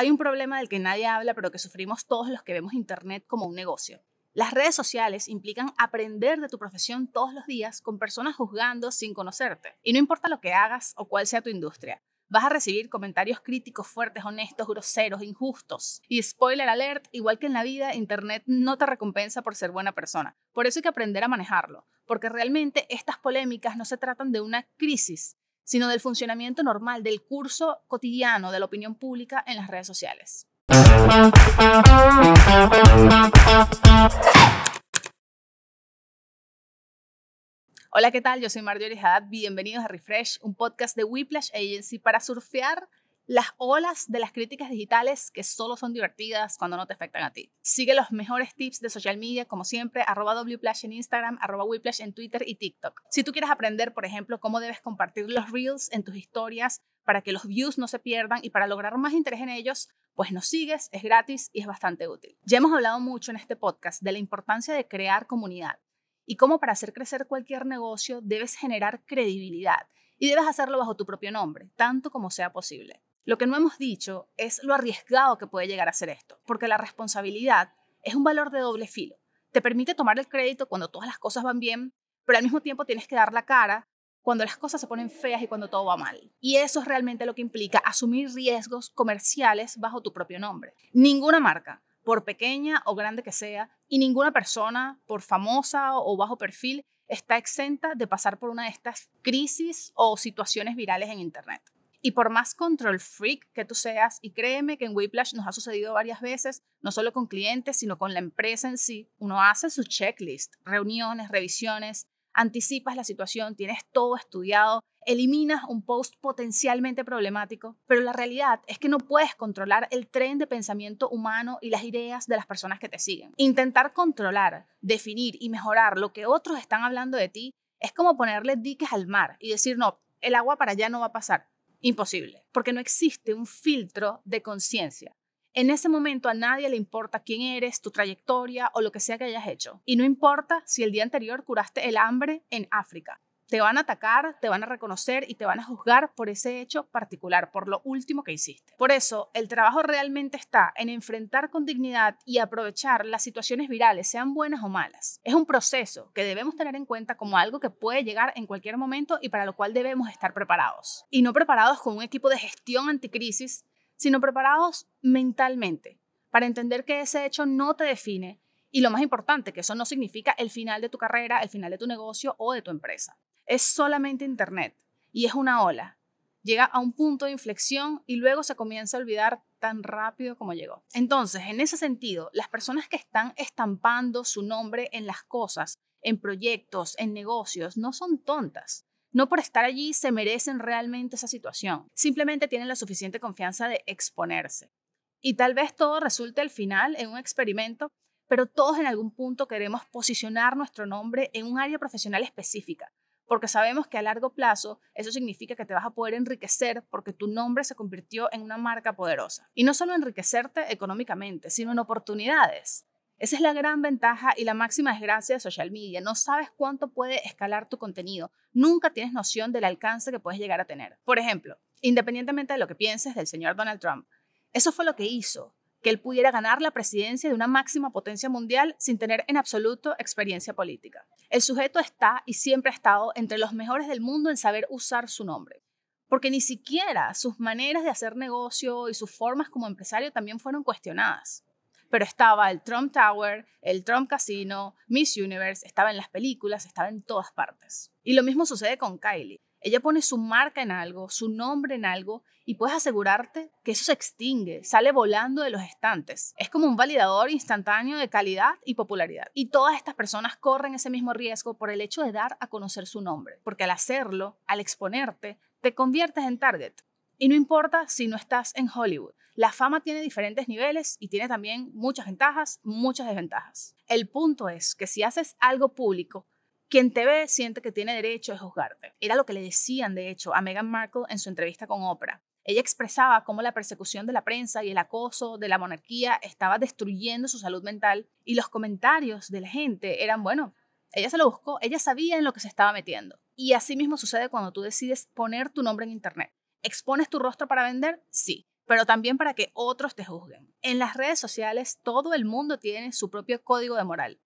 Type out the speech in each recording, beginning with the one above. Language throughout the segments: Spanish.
Hay un problema del que nadie habla, pero que sufrimos todos los que vemos Internet como un negocio. Las redes sociales implican aprender de tu profesión todos los días con personas juzgando sin conocerte. Y no importa lo que hagas o cuál sea tu industria, vas a recibir comentarios críticos fuertes, honestos, groseros, injustos. Y spoiler alert, igual que en la vida, Internet no te recompensa por ser buena persona. Por eso hay que aprender a manejarlo, porque realmente estas polémicas no se tratan de una crisis, sino del funcionamiento normal del curso cotidiano de la opinión pública en las redes sociales. Hola, ¿qué tal? Yo soy Marjorie Haddad. Bienvenidos a Refresh, un podcast de Whiplash Agency para surfear las olas de las críticas digitales que solo son divertidas cuando no te afectan a ti. Sigue los mejores tips de social media, como siempre, arroba Wplash en Instagram, arroba en Twitter y TikTok. Si tú quieres aprender, por ejemplo, cómo debes compartir los reels en tus historias para que los views no se pierdan y para lograr más interés en ellos, pues nos sigues, es gratis y es bastante útil. Ya hemos hablado mucho en este podcast de la importancia de crear comunidad y cómo para hacer crecer cualquier negocio debes generar credibilidad y debes hacerlo bajo tu propio nombre, tanto como sea posible. Lo que no hemos dicho es lo arriesgado que puede llegar a ser esto, porque la responsabilidad es un valor de doble filo. Te permite tomar el crédito cuando todas las cosas van bien, pero al mismo tiempo tienes que dar la cara cuando las cosas se ponen feas y cuando todo va mal. Y eso es realmente lo que implica asumir riesgos comerciales bajo tu propio nombre. Ninguna marca por pequeña o grande que sea, y ninguna persona, por famosa o bajo perfil, está exenta de pasar por una de estas crisis o situaciones virales en Internet. Y por más control freak que tú seas, y créeme que en Whiplash nos ha sucedido varias veces, no solo con clientes, sino con la empresa en sí, uno hace su checklist, reuniones, revisiones, anticipas la situación, tienes todo estudiado, eliminas un post potencialmente problemático, pero la realidad es que no puedes controlar el tren de pensamiento humano y las ideas de las personas que te siguen. Intentar controlar, definir y mejorar lo que otros están hablando de ti es como ponerle diques al mar y decir, no, el agua para allá no va a pasar. Imposible, porque no existe un filtro de conciencia. En ese momento a nadie le importa quién eres, tu trayectoria o lo que sea que hayas hecho. Y no importa si el día anterior curaste el hambre en África. Te van a atacar, te van a reconocer y te van a juzgar por ese hecho particular, por lo último que hiciste. Por eso, el trabajo realmente está en enfrentar con dignidad y aprovechar las situaciones virales, sean buenas o malas. Es un proceso que debemos tener en cuenta como algo que puede llegar en cualquier momento y para lo cual debemos estar preparados. Y no preparados con un equipo de gestión anticrisis sino preparados mentalmente para entender que ese hecho no te define y lo más importante, que eso no significa el final de tu carrera, el final de tu negocio o de tu empresa. Es solamente Internet y es una ola. Llega a un punto de inflexión y luego se comienza a olvidar tan rápido como llegó. Entonces, en ese sentido, las personas que están estampando su nombre en las cosas, en proyectos, en negocios, no son tontas. No por estar allí se merecen realmente esa situación, simplemente tienen la suficiente confianza de exponerse. Y tal vez todo resulte al final en un experimento, pero todos en algún punto queremos posicionar nuestro nombre en un área profesional específica, porque sabemos que a largo plazo eso significa que te vas a poder enriquecer porque tu nombre se convirtió en una marca poderosa. Y no solo enriquecerte económicamente, sino en oportunidades. Esa es la gran ventaja y la máxima desgracia de social media. No sabes cuánto puede escalar tu contenido. Nunca tienes noción del alcance que puedes llegar a tener. Por ejemplo, independientemente de lo que pienses del señor Donald Trump, eso fue lo que hizo que él pudiera ganar la presidencia de una máxima potencia mundial sin tener en absoluto experiencia política. El sujeto está y siempre ha estado entre los mejores del mundo en saber usar su nombre, porque ni siquiera sus maneras de hacer negocio y sus formas como empresario también fueron cuestionadas pero estaba el Trump Tower, el Trump Casino, Miss Universe, estaba en las películas, estaba en todas partes. Y lo mismo sucede con Kylie. Ella pone su marca en algo, su nombre en algo, y puedes asegurarte que eso se extingue, sale volando de los estantes. Es como un validador instantáneo de calidad y popularidad. Y todas estas personas corren ese mismo riesgo por el hecho de dar a conocer su nombre, porque al hacerlo, al exponerte, te conviertes en target. Y no importa si no estás en Hollywood. La fama tiene diferentes niveles y tiene también muchas ventajas, muchas desventajas. El punto es que si haces algo público, quien te ve siente que tiene derecho a juzgarte. Era lo que le decían, de hecho, a Meghan Markle en su entrevista con Oprah. Ella expresaba cómo la persecución de la prensa y el acoso de la monarquía estaba destruyendo su salud mental y los comentarios de la gente eran, bueno, ella se lo buscó, ella sabía en lo que se estaba metiendo. Y así mismo sucede cuando tú decides poner tu nombre en Internet. ¿Expones tu rostro para vender? Sí. pero también para que otros te juzguen. En las redes sociales todo el mundo tiene su propio código de moral.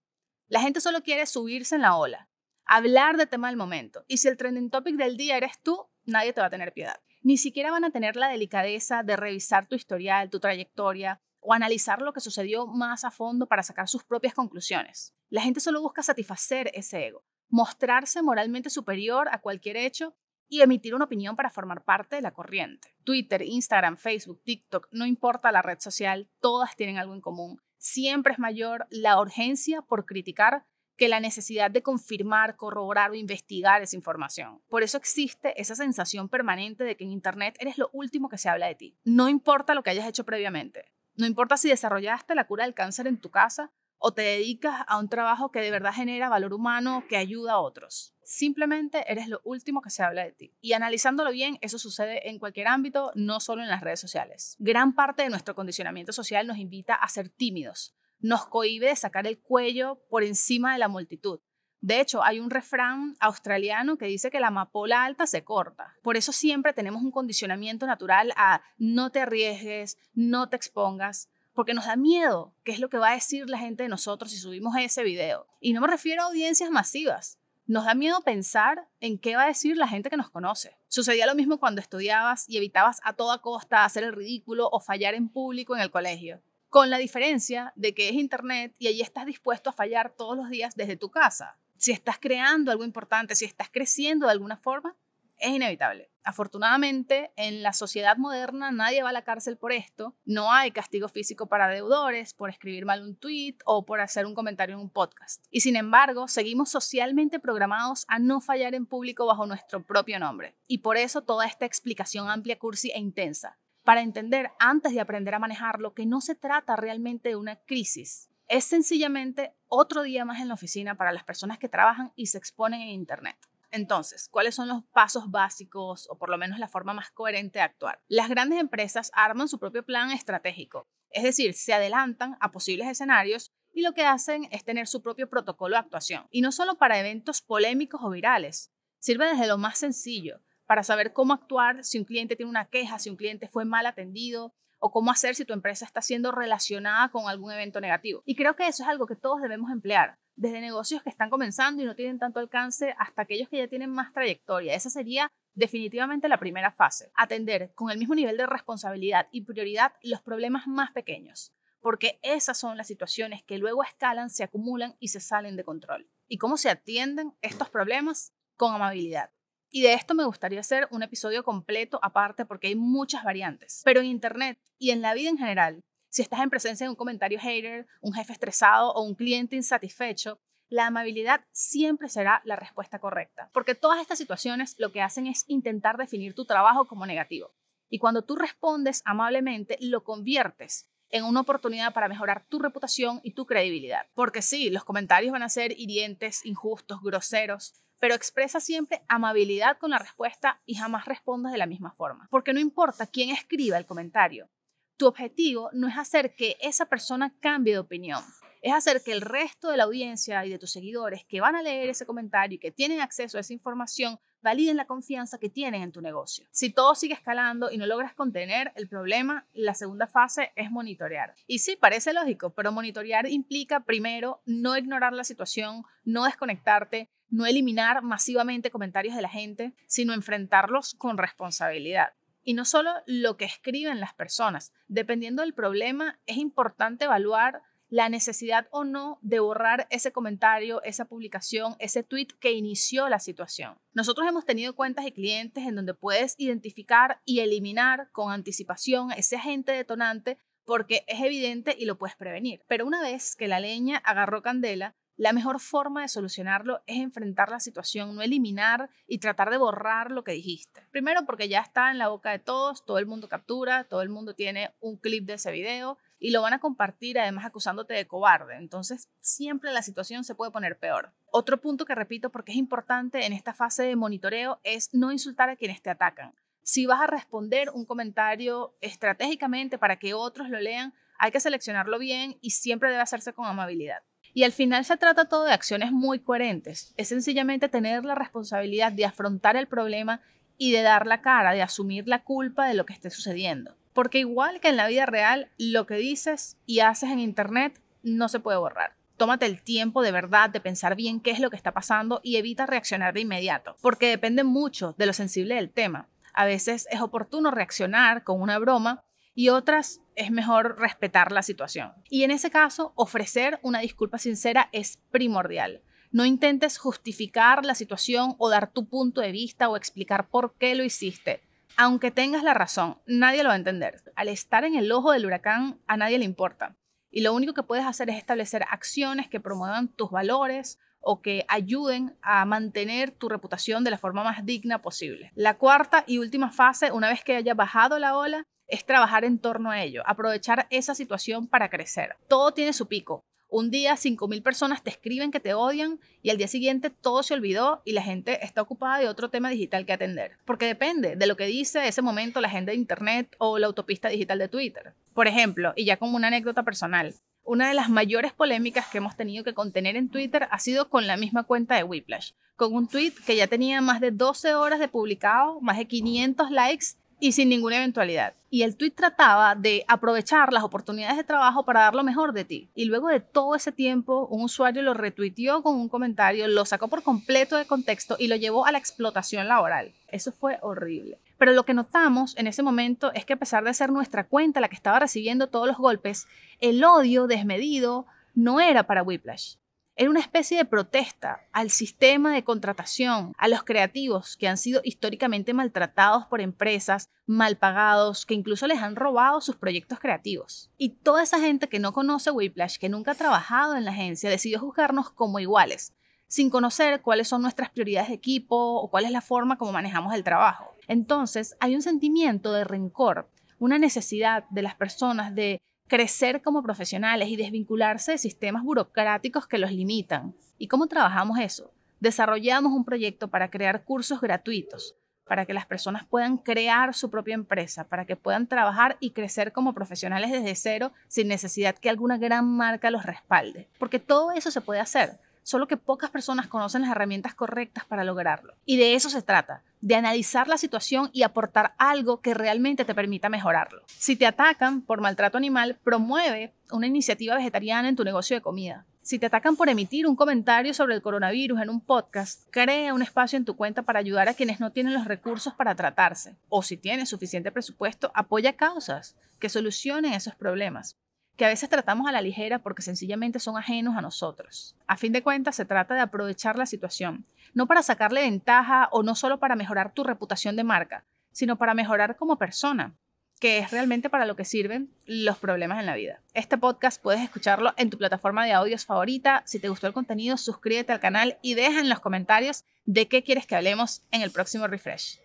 La gente solo quiere subirse en la ola, hablar de tema del momento, y si el trending topic del día eres tú, nadie te va a tener piedad. Ni siquiera van a tener la delicadeza de revisar tu historial, tu trayectoria o analizar lo que sucedió más a fondo para sacar sus propias conclusiones. La gente solo busca satisfacer ese ego, mostrarse moralmente superior a cualquier hecho y emitir una opinión para formar parte de la corriente. Twitter, Instagram, Facebook, TikTok, no importa la red social, todas tienen algo en común. Siempre es mayor la urgencia por criticar que la necesidad de confirmar, corroborar o investigar esa información. Por eso existe esa sensación permanente de que en Internet eres lo último que se habla de ti. No importa lo que hayas hecho previamente. No importa si desarrollaste la cura del cáncer en tu casa o te dedicas a un trabajo que de verdad genera valor humano, que ayuda a otros. Simplemente eres lo último que se habla de ti. Y analizándolo bien, eso sucede en cualquier ámbito, no solo en las redes sociales. Gran parte de nuestro condicionamiento social nos invita a ser tímidos, nos cohíbe de sacar el cuello por encima de la multitud. De hecho, hay un refrán australiano que dice que la amapola alta se corta. Por eso siempre tenemos un condicionamiento natural a no te arriesgues, no te expongas, porque nos da miedo qué es lo que va a decir la gente de nosotros si subimos ese video. Y no me refiero a audiencias masivas. Nos da miedo pensar en qué va a decir la gente que nos conoce. Sucedía lo mismo cuando estudiabas y evitabas a toda costa hacer el ridículo o fallar en público en el colegio con la diferencia de que es Internet y allí estás dispuesto a fallar todos los días desde tu casa. Si estás creando algo importante, si estás creciendo de alguna forma, es inevitable. Afortunadamente, en la sociedad moderna nadie va a la cárcel por esto. No hay castigo físico para deudores por escribir mal un tweet o por hacer un comentario en un podcast. Y sin embargo, seguimos socialmente programados a no fallar en público bajo nuestro propio nombre. Y por eso toda esta explicación amplia, cursi e intensa para entender antes de aprender a manejarlo que no se trata realmente de una crisis. Es sencillamente otro día más en la oficina para las personas que trabajan y se exponen en Internet. Entonces, ¿cuáles son los pasos básicos o por lo menos la forma más coherente de actuar? Las grandes empresas arman su propio plan estratégico, es decir, se adelantan a posibles escenarios y lo que hacen es tener su propio protocolo de actuación. Y no solo para eventos polémicos o virales, sirve desde lo más sencillo, para saber cómo actuar si un cliente tiene una queja, si un cliente fue mal atendido o cómo hacer si tu empresa está siendo relacionada con algún evento negativo. Y creo que eso es algo que todos debemos emplear, desde negocios que están comenzando y no tienen tanto alcance hasta aquellos que ya tienen más trayectoria. Esa sería definitivamente la primera fase, atender con el mismo nivel de responsabilidad y prioridad los problemas más pequeños, porque esas son las situaciones que luego escalan, se acumulan y se salen de control. ¿Y cómo se atienden estos problemas? Con amabilidad. Y de esto me gustaría hacer un episodio completo aparte porque hay muchas variantes. Pero en Internet y en la vida en general, si estás en presencia de un comentario hater, un jefe estresado o un cliente insatisfecho, la amabilidad siempre será la respuesta correcta. Porque todas estas situaciones lo que hacen es intentar definir tu trabajo como negativo. Y cuando tú respondes amablemente, lo conviertes en una oportunidad para mejorar tu reputación y tu credibilidad. Porque sí, los comentarios van a ser hirientes, injustos, groseros, pero expresa siempre amabilidad con la respuesta y jamás respondas de la misma forma. Porque no importa quién escriba el comentario, tu objetivo no es hacer que esa persona cambie de opinión, es hacer que el resto de la audiencia y de tus seguidores que van a leer ese comentario y que tienen acceso a esa información validen la confianza que tienen en tu negocio. Si todo sigue escalando y no logras contener el problema, la segunda fase es monitorear. Y sí, parece lógico, pero monitorear implica primero no ignorar la situación, no desconectarte, no eliminar masivamente comentarios de la gente, sino enfrentarlos con responsabilidad. Y no solo lo que escriben las personas. Dependiendo del problema, es importante evaluar la necesidad o no de borrar ese comentario, esa publicación, ese tweet que inició la situación. Nosotros hemos tenido cuentas y clientes en donde puedes identificar y eliminar con anticipación ese agente detonante porque es evidente y lo puedes prevenir. Pero una vez que la leña agarró candela, la mejor forma de solucionarlo es enfrentar la situación, no eliminar y tratar de borrar lo que dijiste. Primero porque ya está en la boca de todos, todo el mundo captura, todo el mundo tiene un clip de ese video y lo van a compartir además acusándote de cobarde. Entonces siempre la situación se puede poner peor. Otro punto que repito porque es importante en esta fase de monitoreo es no insultar a quienes te atacan. Si vas a responder un comentario estratégicamente para que otros lo lean, hay que seleccionarlo bien y siempre debe hacerse con amabilidad. Y al final se trata todo de acciones muy coherentes. Es sencillamente tener la responsabilidad de afrontar el problema y de dar la cara, de asumir la culpa de lo que esté sucediendo. Porque igual que en la vida real, lo que dices y haces en Internet no se puede borrar. Tómate el tiempo de verdad de pensar bien qué es lo que está pasando y evita reaccionar de inmediato, porque depende mucho de lo sensible del tema. A veces es oportuno reaccionar con una broma y otras es mejor respetar la situación. Y en ese caso, ofrecer una disculpa sincera es primordial. No intentes justificar la situación o dar tu punto de vista o explicar por qué lo hiciste. Aunque tengas la razón, nadie lo va a entender. Al estar en el ojo del huracán, a nadie le importa. Y lo único que puedes hacer es establecer acciones que promuevan tus valores o que ayuden a mantener tu reputación de la forma más digna posible. La cuarta y última fase, una vez que haya bajado la ola, es trabajar en torno a ello, aprovechar esa situación para crecer. Todo tiene su pico. Un día 5.000 personas te escriben que te odian y al día siguiente todo se olvidó y la gente está ocupada de otro tema digital que atender. Porque depende de lo que dice ese momento la gente de Internet o la autopista digital de Twitter. Por ejemplo, y ya como una anécdota personal, una de las mayores polémicas que hemos tenido que contener en Twitter ha sido con la misma cuenta de Whiplash, con un tweet que ya tenía más de 12 horas de publicado, más de 500 likes y sin ninguna eventualidad. Y el tweet trataba de aprovechar las oportunidades de trabajo para dar lo mejor de ti. Y luego de todo ese tiempo, un usuario lo retuiteó con un comentario, lo sacó por completo de contexto y lo llevó a la explotación laboral. Eso fue horrible. Pero lo que notamos en ese momento es que a pesar de ser nuestra cuenta la que estaba recibiendo todos los golpes, el odio desmedido no era para Whiplash. Era una especie de protesta al sistema de contratación, a los creativos que han sido históricamente maltratados por empresas, mal pagados, que incluso les han robado sus proyectos creativos. Y toda esa gente que no conoce Whiplash, que nunca ha trabajado en la agencia, decidió juzgarnos como iguales, sin conocer cuáles son nuestras prioridades de equipo o cuál es la forma como manejamos el trabajo. Entonces, hay un sentimiento de rencor, una necesidad de las personas de crecer como profesionales y desvincularse de sistemas burocráticos que los limitan. ¿Y cómo trabajamos eso? Desarrollamos un proyecto para crear cursos gratuitos, para que las personas puedan crear su propia empresa, para que puedan trabajar y crecer como profesionales desde cero sin necesidad que alguna gran marca los respalde. Porque todo eso se puede hacer solo que pocas personas conocen las herramientas correctas para lograrlo. Y de eso se trata, de analizar la situación y aportar algo que realmente te permita mejorarlo. Si te atacan por maltrato animal, promueve una iniciativa vegetariana en tu negocio de comida. Si te atacan por emitir un comentario sobre el coronavirus en un podcast, crea un espacio en tu cuenta para ayudar a quienes no tienen los recursos para tratarse. O si tienes suficiente presupuesto, apoya causas que solucionen esos problemas que a veces tratamos a la ligera porque sencillamente son ajenos a nosotros. A fin de cuentas, se trata de aprovechar la situación, no para sacarle ventaja o no solo para mejorar tu reputación de marca, sino para mejorar como persona, que es realmente para lo que sirven los problemas en la vida. Este podcast puedes escucharlo en tu plataforma de audios favorita. Si te gustó el contenido, suscríbete al canal y deja en los comentarios de qué quieres que hablemos en el próximo refresh.